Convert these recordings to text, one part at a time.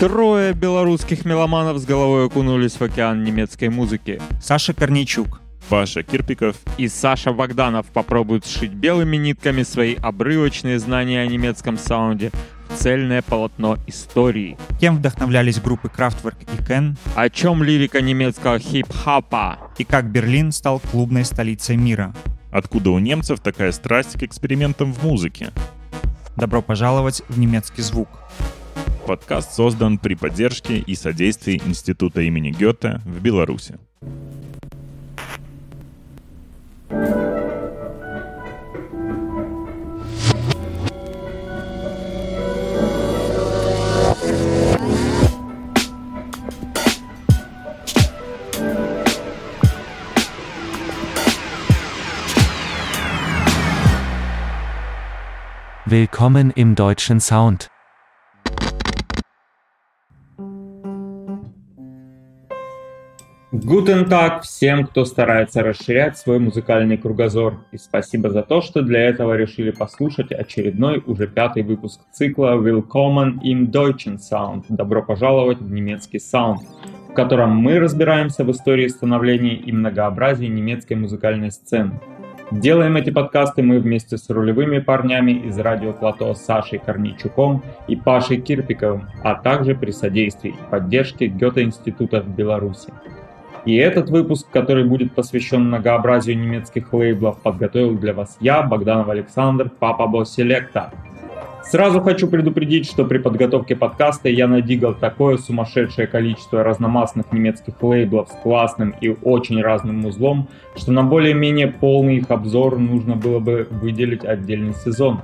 Трое белорусских меломанов с головой окунулись в океан немецкой музыки. Саша Корнейчук, Паша Кирпиков и Саша Богданов попробуют сшить белыми нитками свои обрывочные знания о немецком саунде в цельное полотно истории. Кем вдохновлялись группы Kraftwerk и Кен? О чем лирика немецкого хип-хапа? И как Берлин стал клубной столицей мира? Откуда у немцев такая страсть к экспериментам в музыке? Добро пожаловать в немецкий звук. Подкаст создан при поддержке и содействии Института имени Гёте в Беларуси. Willkommen im deutschen Sound. Гутен так всем, кто старается расширять свой музыкальный кругозор. И спасибо за то, что для этого решили послушать очередной, уже пятый выпуск цикла Willkommen im Deutschen Sound. Добро пожаловать в немецкий саунд, в котором мы разбираемся в истории становления и многообразии немецкой музыкальной сцены. Делаем эти подкасты мы вместе с рулевыми парнями из радио Плато Сашей Корнейчуком и Пашей Кирпиковым, а также при содействии и поддержке Гёте-института в Беларуси. И этот выпуск, который будет посвящен многообразию немецких лейблов, подготовил для вас я, Богданов Александр, Папа Босс. Сразу хочу предупредить, что при подготовке подкаста я надигал такое сумасшедшее количество разномастных немецких лейблов с классным и очень разным узлом, что на более-менее полный их обзор нужно было бы выделить отдельный сезон.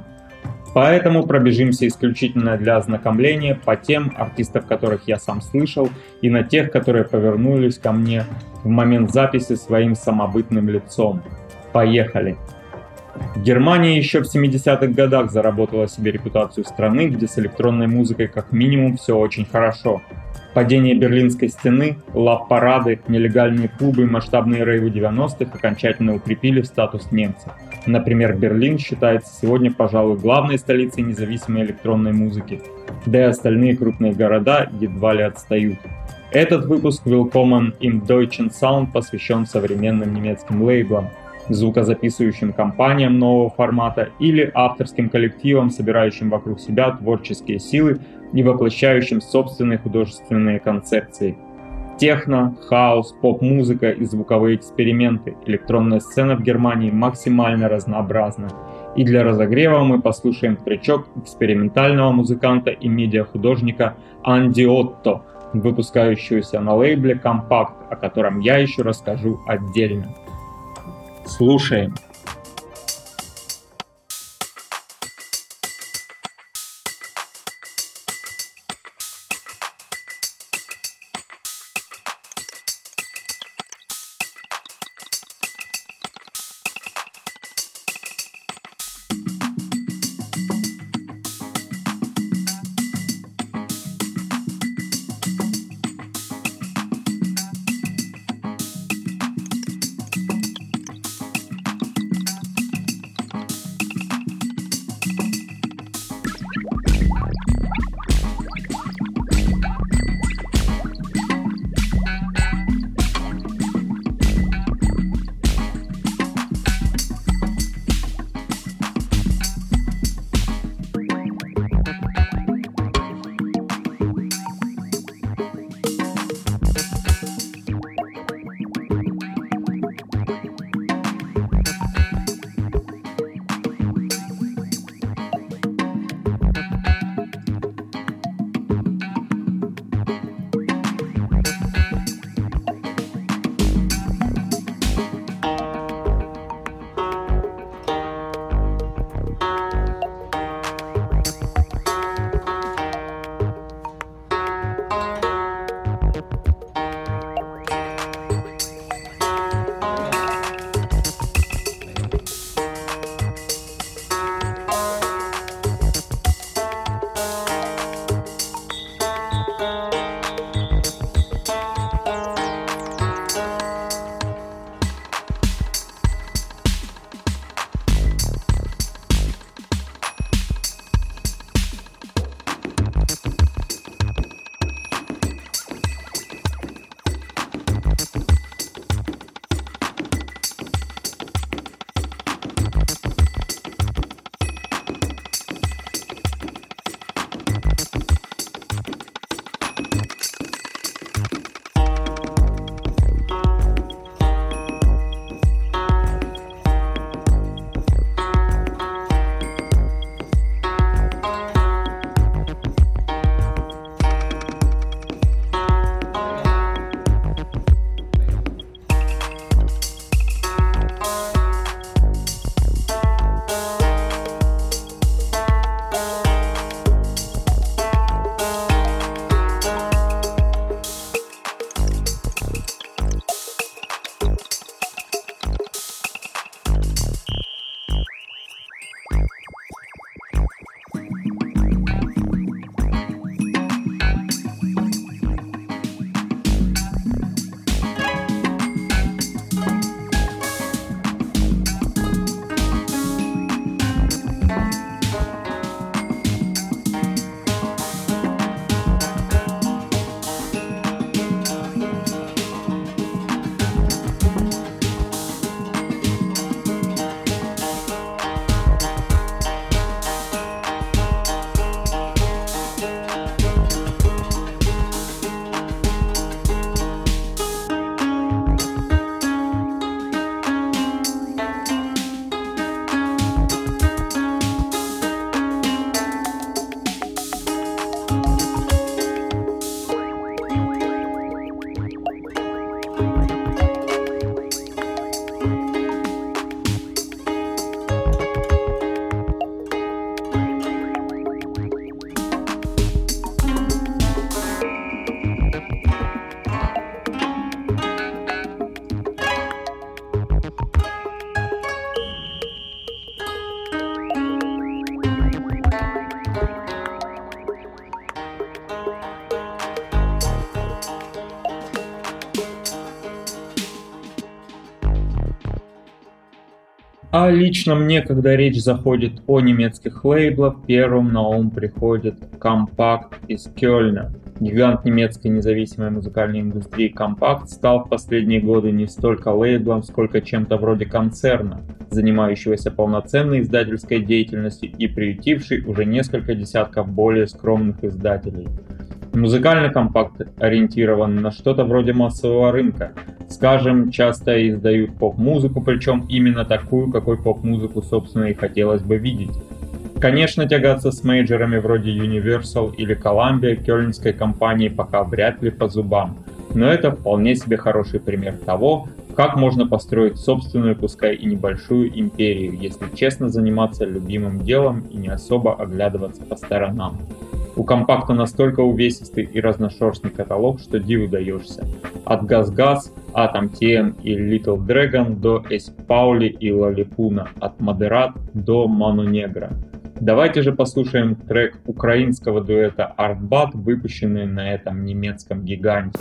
Поэтому пробежимся исключительно для ознакомления по тем артистов, которых я сам слышал, и на тех, которые повернулись ко мне в момент записи своим самобытным лицом. Поехали! Германия еще в 70-х годах заработала себе репутацию страны, где с электронной музыкой как минимум все очень хорошо. Падение Берлинской стены, лап-парады, нелегальные клубы и масштабные рейвы 90-х окончательно укрепили статус немцев. Например, Берлин считается сегодня, пожалуй, главной столицей независимой электронной музыки, да и остальные крупные города едва ли отстают. Этот выпуск Willkommen im Deutschen Sound посвящен современным немецким лейблам, звукозаписывающим компаниям нового формата или авторским коллективам, собирающим вокруг себя творческие силы и воплощающим собственные художественные концепции. Техно, хаос, поп-музыка и звуковые эксперименты. Электронная сцена в Германии максимально разнообразна. И для разогрева мы послушаем тречок экспериментального музыканта и медиахудожника Анди Отто, выпускающегося на лейбле Compact, о котором я еще расскажу отдельно. Слушаем. Лично мне, когда речь заходит о немецких лейблах, первым на ум приходит компакт из Кёльна. Гигант немецкой независимой музыкальной индустрии Компакт стал в последние годы не столько лейблом, сколько чем-то вроде концерна, занимающегося полноценной издательской деятельностью и приютивший уже несколько десятков более скромных издателей. Музыкальный компакт ориентирован на что-то вроде массового рынка. Скажем, часто издают поп-музыку, причем именно такую, какой поп-музыку, собственно, и хотелось бы видеть. Конечно, тягаться с мейджерами вроде Universal или Columbia кёльнской компании пока вряд ли по зубам, но это вполне себе хороший пример того, как можно построить собственную, пускай и небольшую империю, если честно заниматься любимым делом и не особо оглядываться по сторонам. У компакта настолько увесистый и разношерстный каталог, что диву даешься. От Газ-Газ, Atom TM и Little Dragon до Эс Паули и Лалипуна, от Модерат до Ману Негра. Давайте же послушаем трек украинского дуэта Artbat, выпущенный на этом немецком гиганте.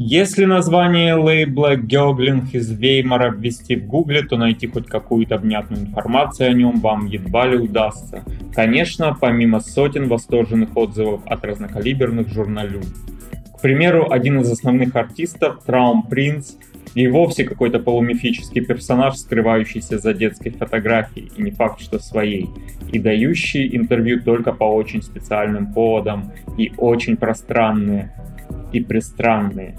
Если название лейбла Gögling из Веймара ввести в гугле, то найти хоть какую-то внятную информацию о нем вам едва ли удастся. Конечно, помимо сотен восторженных отзывов от разнокалиберных журналюд. К примеру, один из основных артистов, Траум Принц, и вовсе какой-то полумифический персонаж, скрывающийся за детской фотографией, и не факт, что своей, и дающий интервью только по очень специальным поводам, и очень пространные, и пристранные.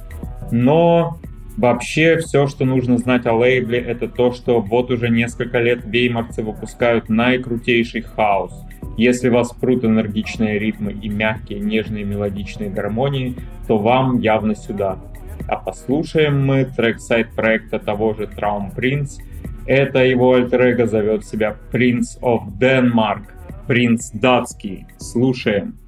Но вообще все, что нужно знать о лейбле, это то, что вот уже несколько лет веймарцы выпускают наикрутейший хаос. Если вас прут энергичные ритмы и мягкие, нежные мелодичные гармонии, то вам явно сюда. А послушаем мы трек-сайт проекта того же Traum Prince. Это его альтер зовет себя Prince of Denmark, принц датский. Слушаем.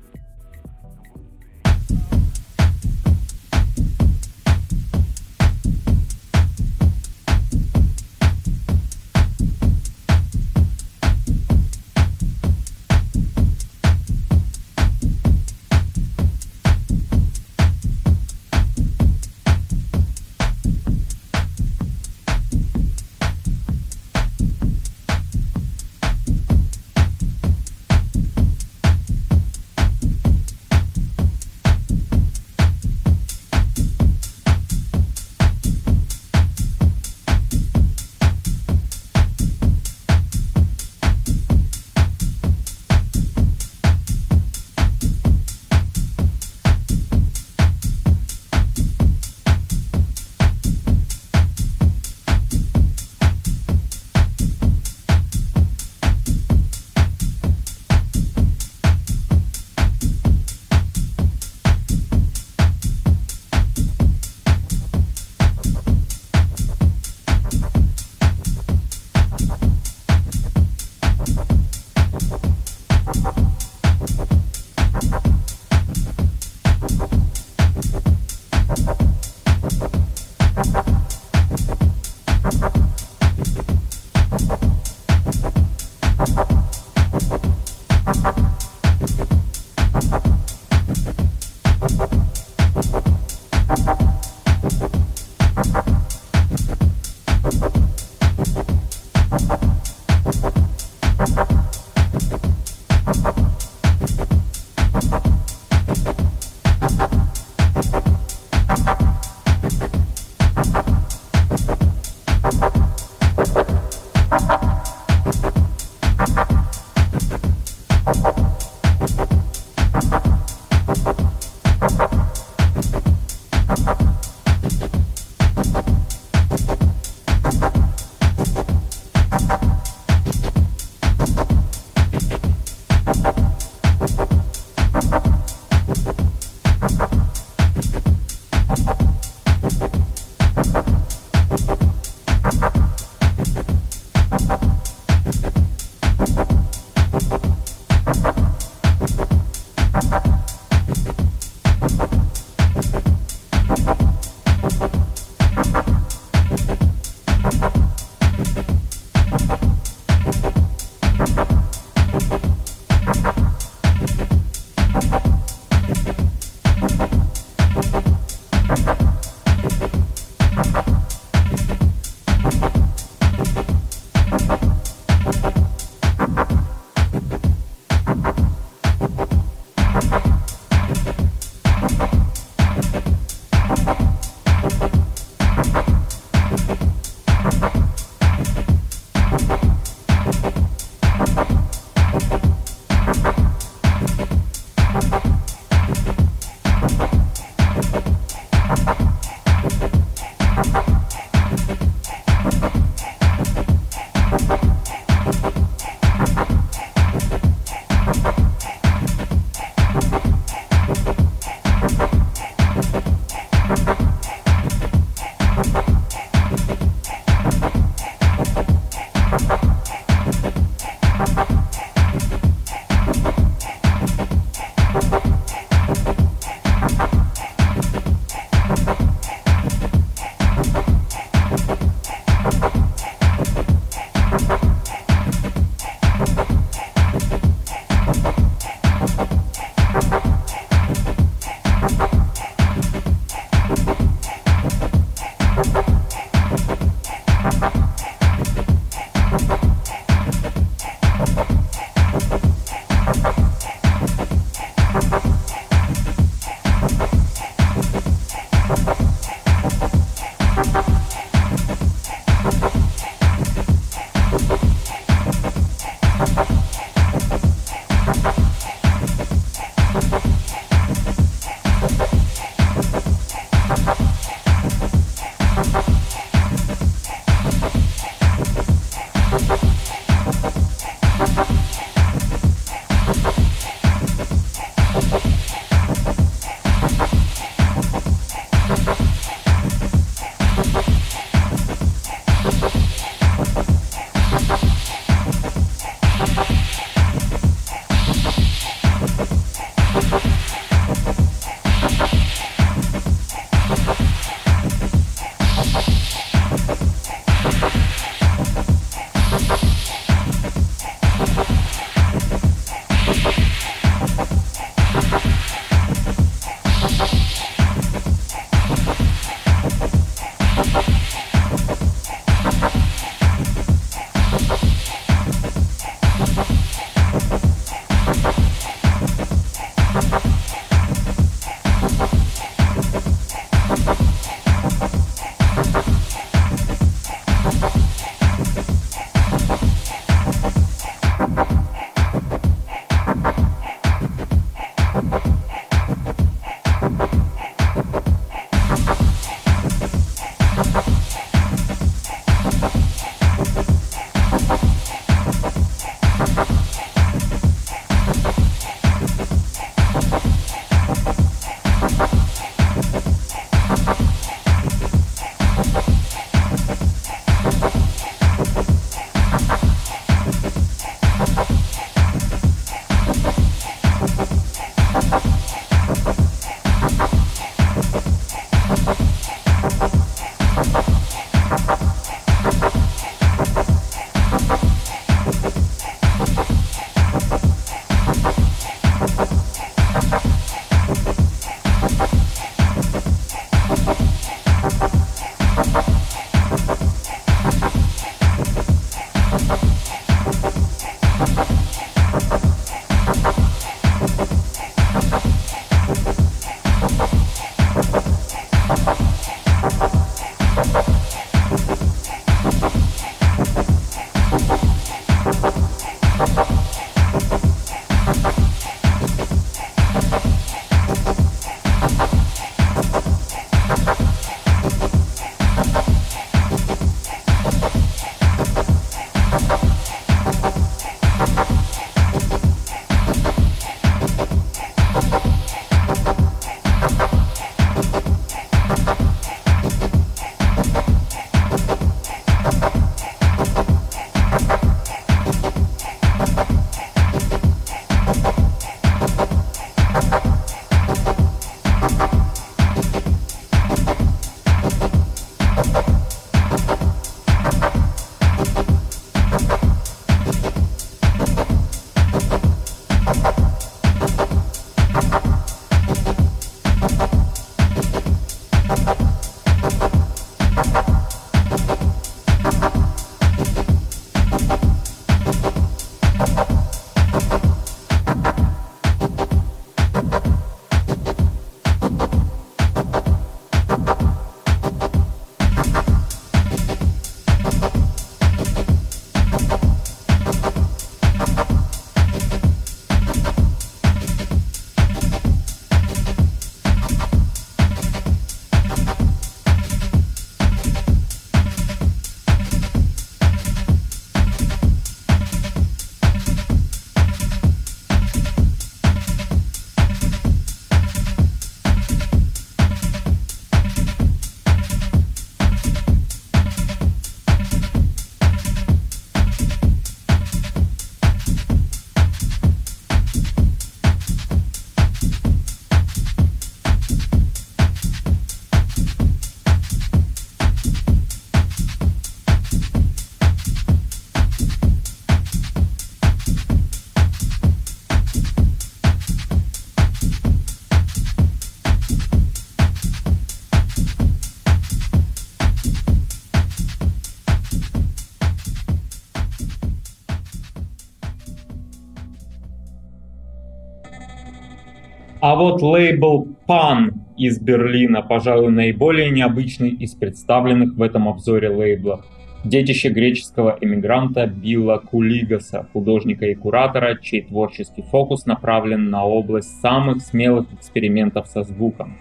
Вот лейбл Pan из Берлина, пожалуй, наиболее необычный из представленных в этом обзоре лейблов. Детище греческого эмигранта Билла Кулигаса, художника и куратора, чей творческий фокус направлен на область самых смелых экспериментов со звуком.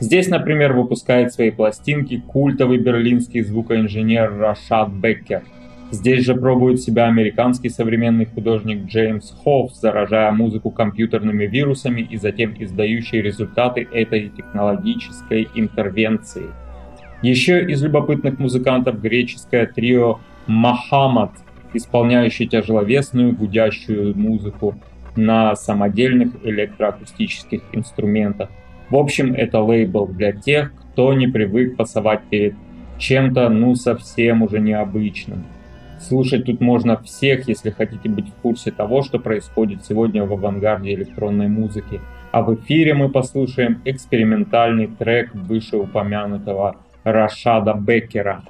Здесь, например, выпускает свои пластинки культовый берлинский звукоинженер Рашад Беккер – Здесь же пробует себя американский современный художник Джеймс Хофф, заражая музыку компьютерными вирусами и затем издающий результаты этой технологической интервенции. Еще из любопытных музыкантов греческое трио Махамад, исполняющее тяжеловесную гудящую музыку на самодельных электроакустических инструментах. В общем, это лейбл для тех, кто не привык пасовать перед чем-то ну совсем уже необычным. Слушать тут можно всех, если хотите быть в курсе того, что происходит сегодня в авангарде электронной музыки. А в эфире мы послушаем экспериментальный трек вышеупомянутого Рашада Беккера.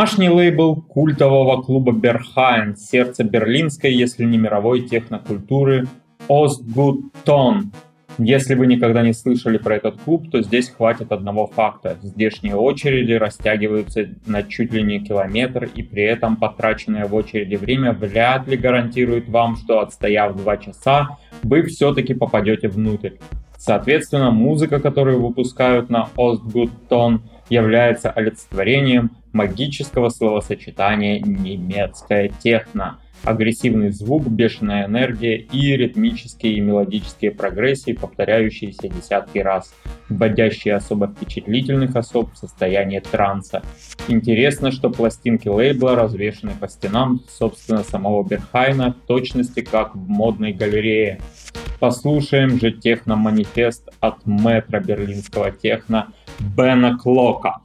Домашний лейбл культового клуба Берхайн, сердце берлинской, если не мировой технокультуры Ostgut Если вы никогда не слышали про этот клуб, то здесь хватит одного факта. Здешние очереди растягиваются на чуть ли не километр, и при этом потраченное в очереди время вряд ли гарантирует вам, что отстояв два часа, вы все-таки попадете внутрь. Соответственно, музыка, которую выпускают на Ostgut является олицетворением магического словосочетания «немецкая техно». Агрессивный звук, бешеная энергия и ритмические и мелодические прогрессии, повторяющиеся десятки раз, вводящие особо впечатлительных особ в состояние транса. Интересно, что пластинки лейбла развешаны по стенам, собственно, самого Берхайна, в точности как в модной галерее. Послушаем же техно-манифест от метра берлинского техно Бена Клока.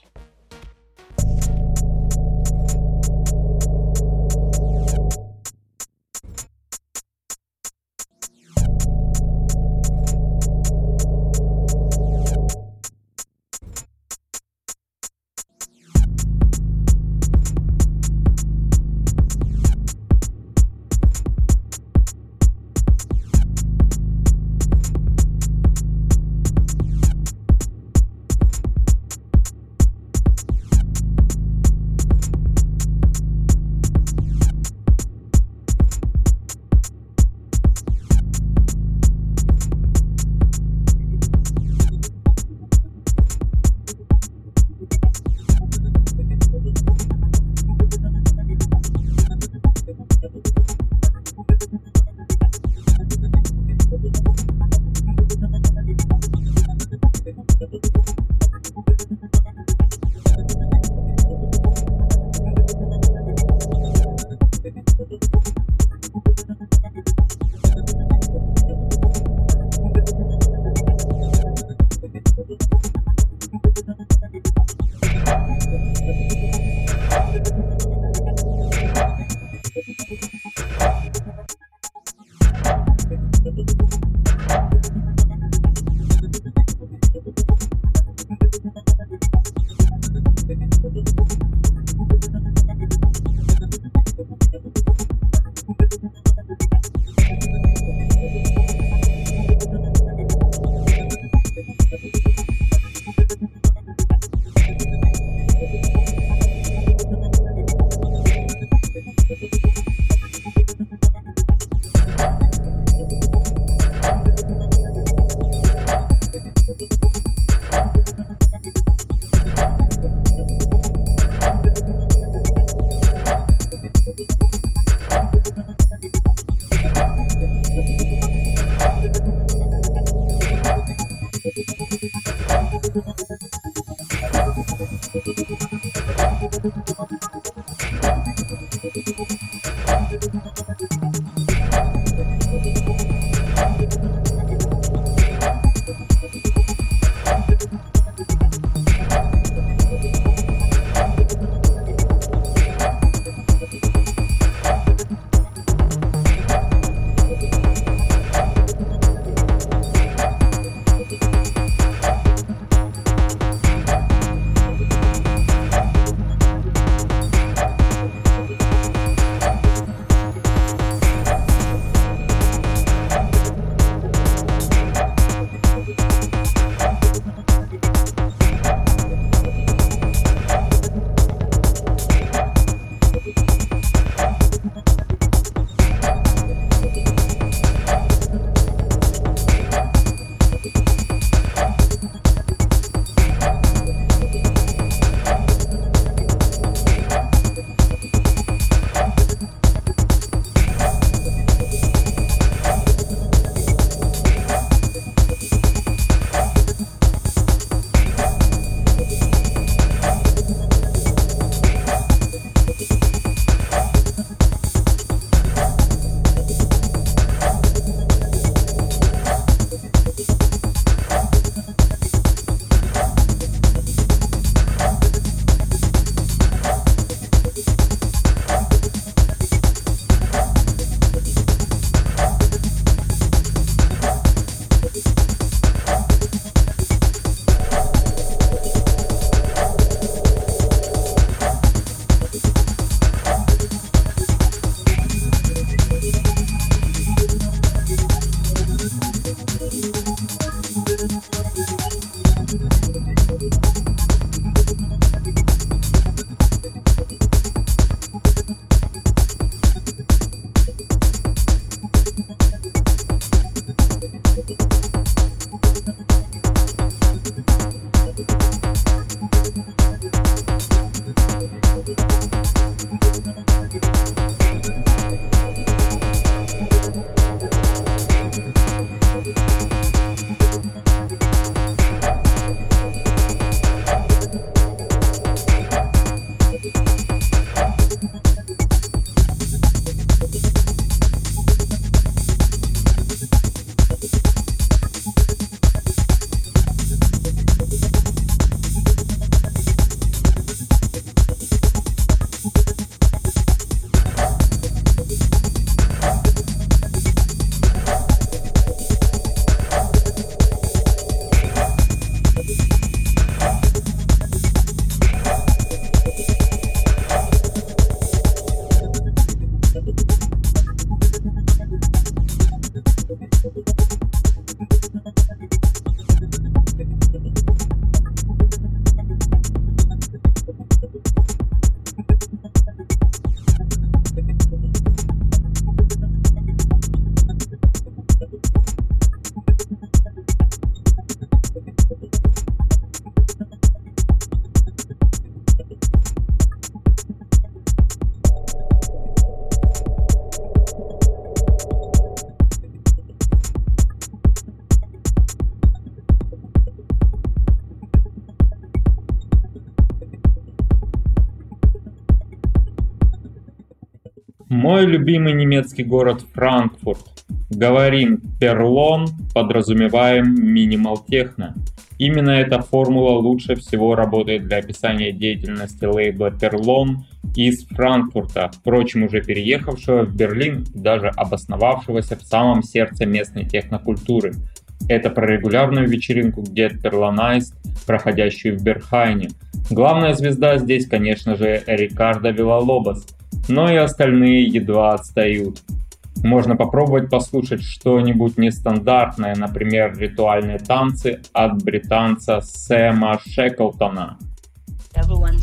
Мой любимый немецкий город Франкфурт. Говорим перлон, подразумеваем минимал техно. Именно эта формула лучше всего работает для описания деятельности лейбла Перлон из Франкфурта, впрочем, уже переехавшего в Берлин даже обосновавшегося в самом сердце местной технокультуры. Это про регулярную вечеринку Get Perlonized, проходящую в Берхайне. Главная звезда здесь, конечно же, Рикардо Вилалобос, но и остальные едва отстают. Можно попробовать послушать что-нибудь нестандартное, например, ритуальные танцы от британца Сэма Шеклтона. Everyone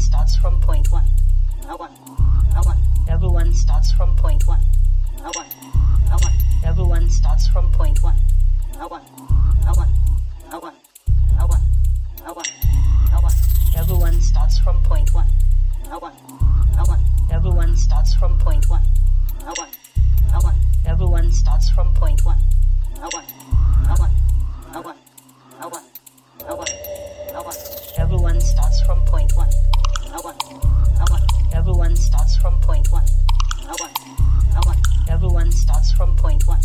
starts from point one. Everyone starts from point one. Everyone starts from point one. Everyone starts from point one. Everyone starts from point one. Everyone starts from point one.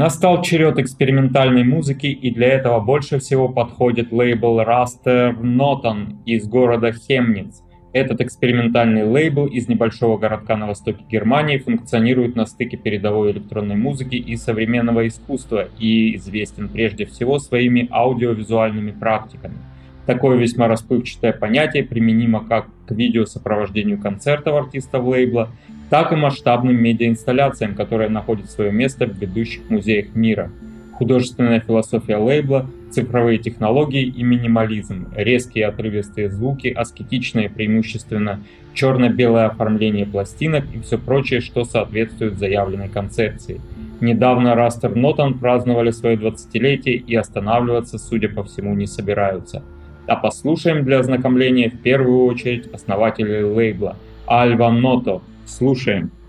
Настал черед экспериментальной музыки, и для этого больше всего подходит лейбл Raster Noton из города Хемниц. Этот экспериментальный лейбл из небольшого городка на востоке Германии функционирует на стыке передовой электронной музыки и современного искусства и известен прежде всего своими аудиовизуальными практиками. Такое весьма расплывчатое понятие применимо как к видеосопровождению концертов артистов лейбла, так и масштабным медиаинсталляциям, которые находят свое место в ведущих музеях мира. Художественная философия лейбла, цифровые технологии и минимализм, резкие отрывистые звуки, аскетичное преимущественно черно-белое оформление пластинок и все прочее, что соответствует заявленной концепции. Недавно Растер Нотан праздновали свое 20-летие и останавливаться, судя по всему, не собираются. А послушаем для ознакомления в первую очередь основателей лейбла Альва Ното, Слушаем.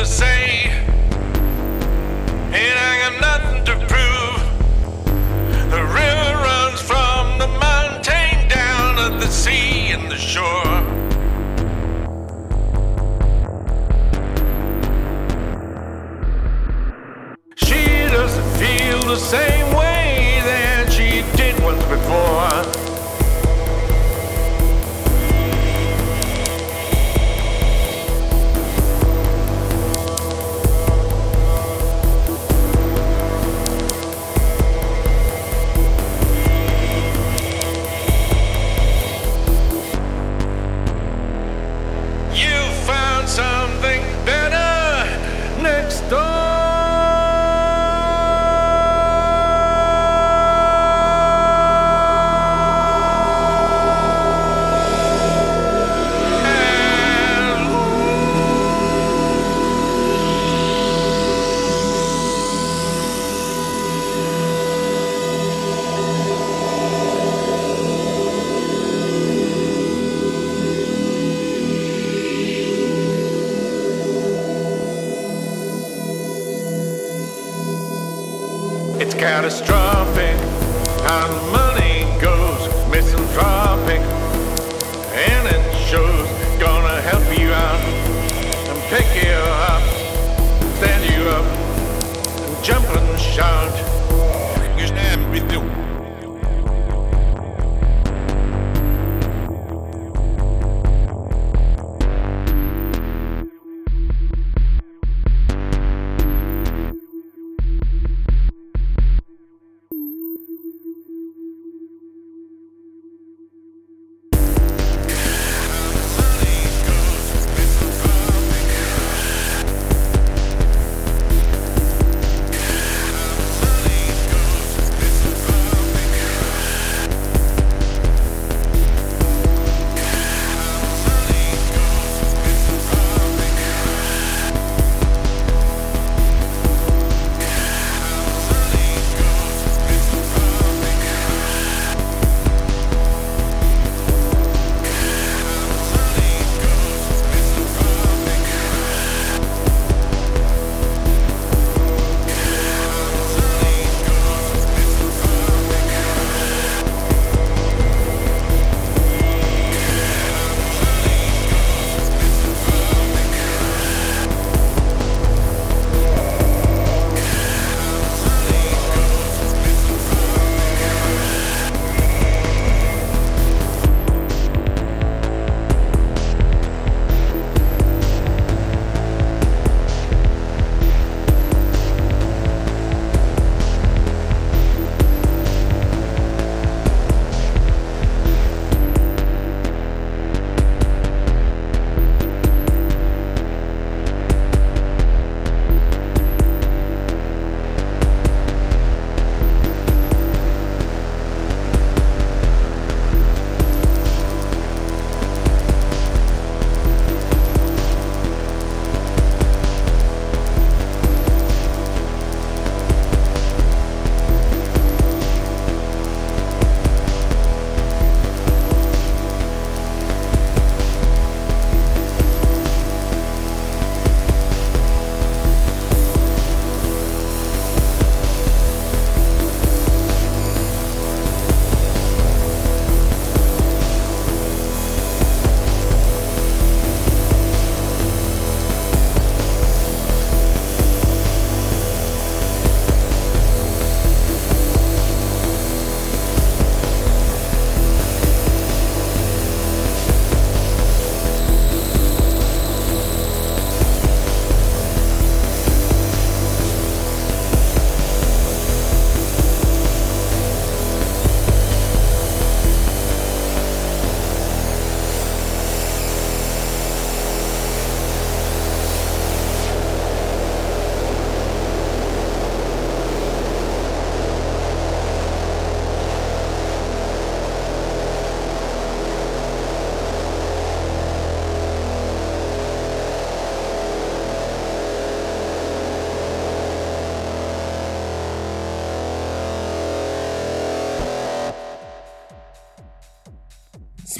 To say, and I got nothing to prove. The river runs from the mountain down to the sea and the shore.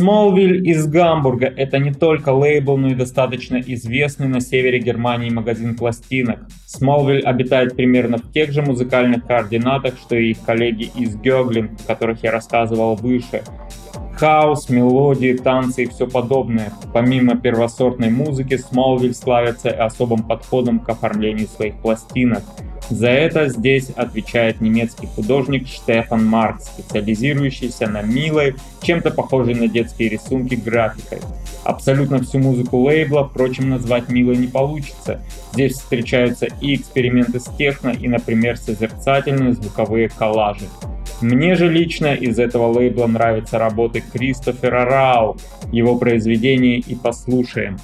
Смолвиль из Гамбурга – это не только лейбл, но и достаточно известный на севере Германии магазин пластинок. Смолвиль обитает примерно в тех же музыкальных координатах, что и их коллеги из Гёглин, о которых я рассказывал выше. Хаос, мелодии, танцы и все подобное. Помимо первосортной музыки, Смолвиль славится особым подходом к оформлению своих пластинок – за это здесь отвечает немецкий художник Штефан Марк, специализирующийся на милой, чем-то похожей на детские рисунки графикой. Абсолютно всю музыку лейбла, впрочем, назвать милой не получится. Здесь встречаются и эксперименты с техно, и, например, созерцательные звуковые коллажи. Мне же лично из этого лейбла нравятся работы Кристофера Рау, его произведения и послушаем.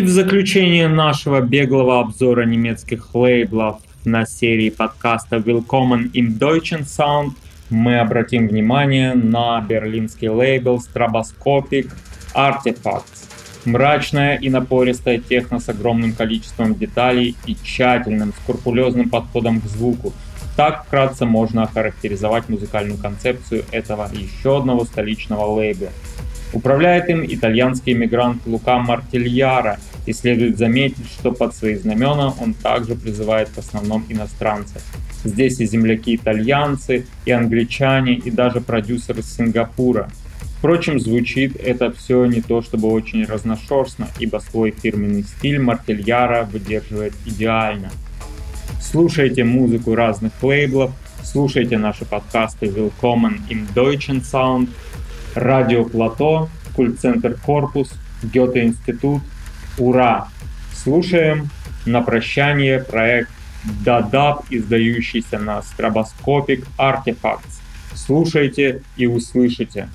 В заключение нашего беглого обзора немецких лейблов на серии подкаста Willkommen im Deutschen Sound мы обратим внимание на берлинский лейбл Stroboscopic Artifacts. Мрачная и напористая техно с огромным количеством деталей и тщательным, скрупулезным подходом к звуку. Так вкратце можно охарактеризовать музыкальную концепцию этого еще одного столичного лейбла. Управляет им итальянский иммигрант Лука Мартильяра, и следует заметить, что под свои знамена он также призывает в основном иностранцев. Здесь и земляки-итальянцы, и англичане, и даже продюсер из Сингапура. Впрочем, звучит это все не то чтобы очень разношерстно, ибо свой фирменный стиль Мартельяра выдерживает идеально. Слушайте музыку разных лейблов, слушайте наши подкасты Willkommen im Deutschen Sound – Радио Плато, Культцентр Корпус, Гёте-институт. Ура! Слушаем на прощание проект Дадап, издающийся на Stroboscopic Artifacts. Слушайте и услышите.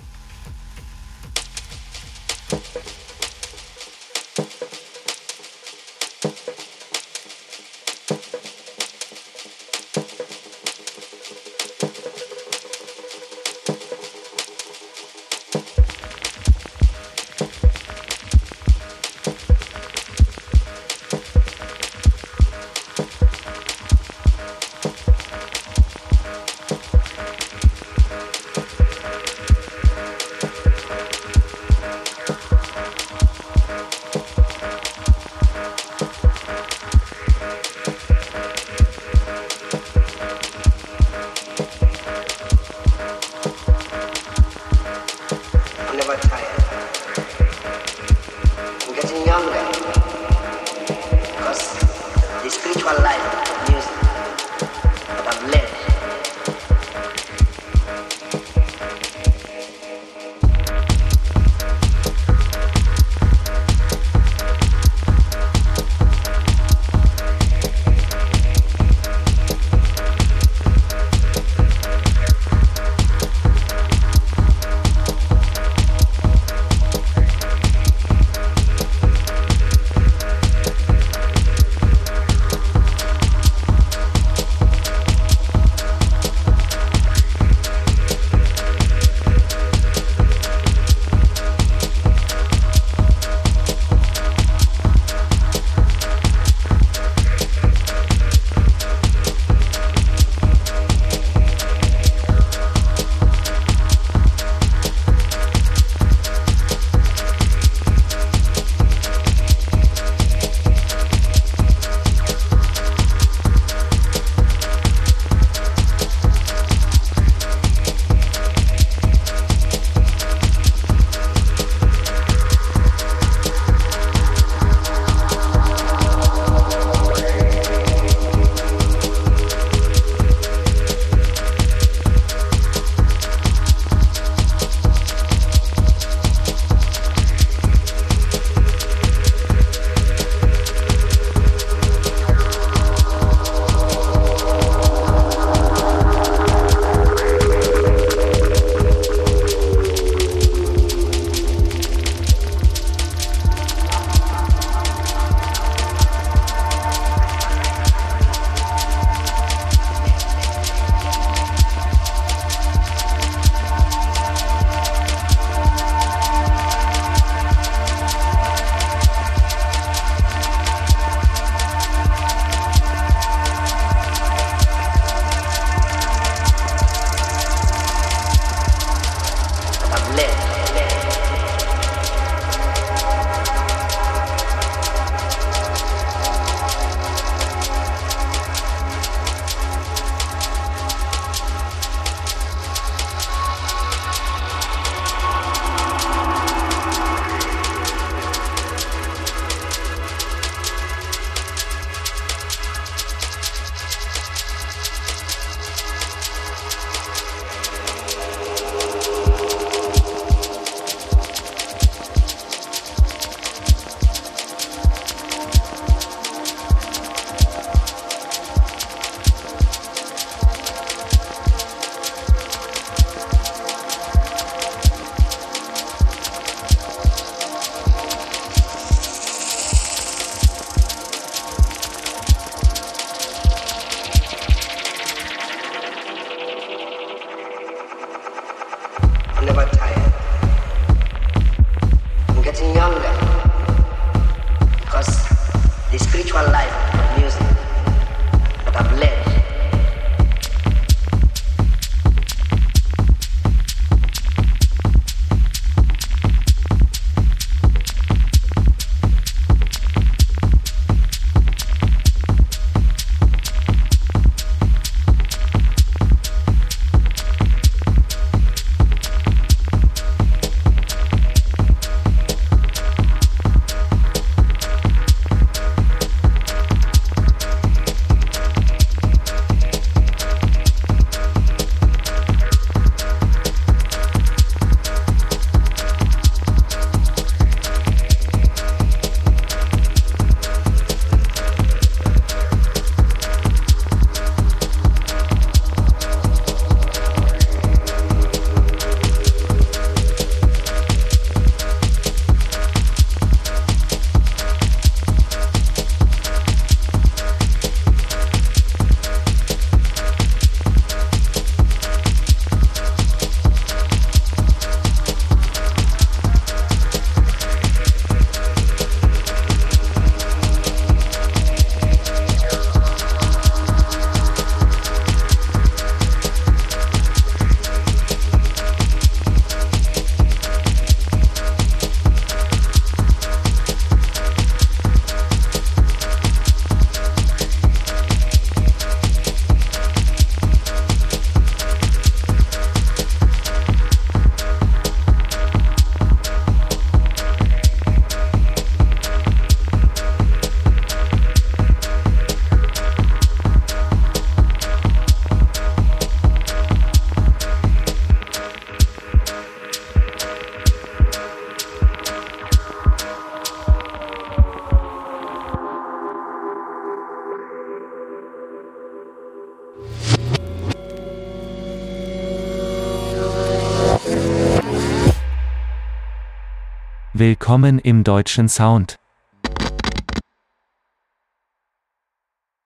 Willkommen im deutschen Sound.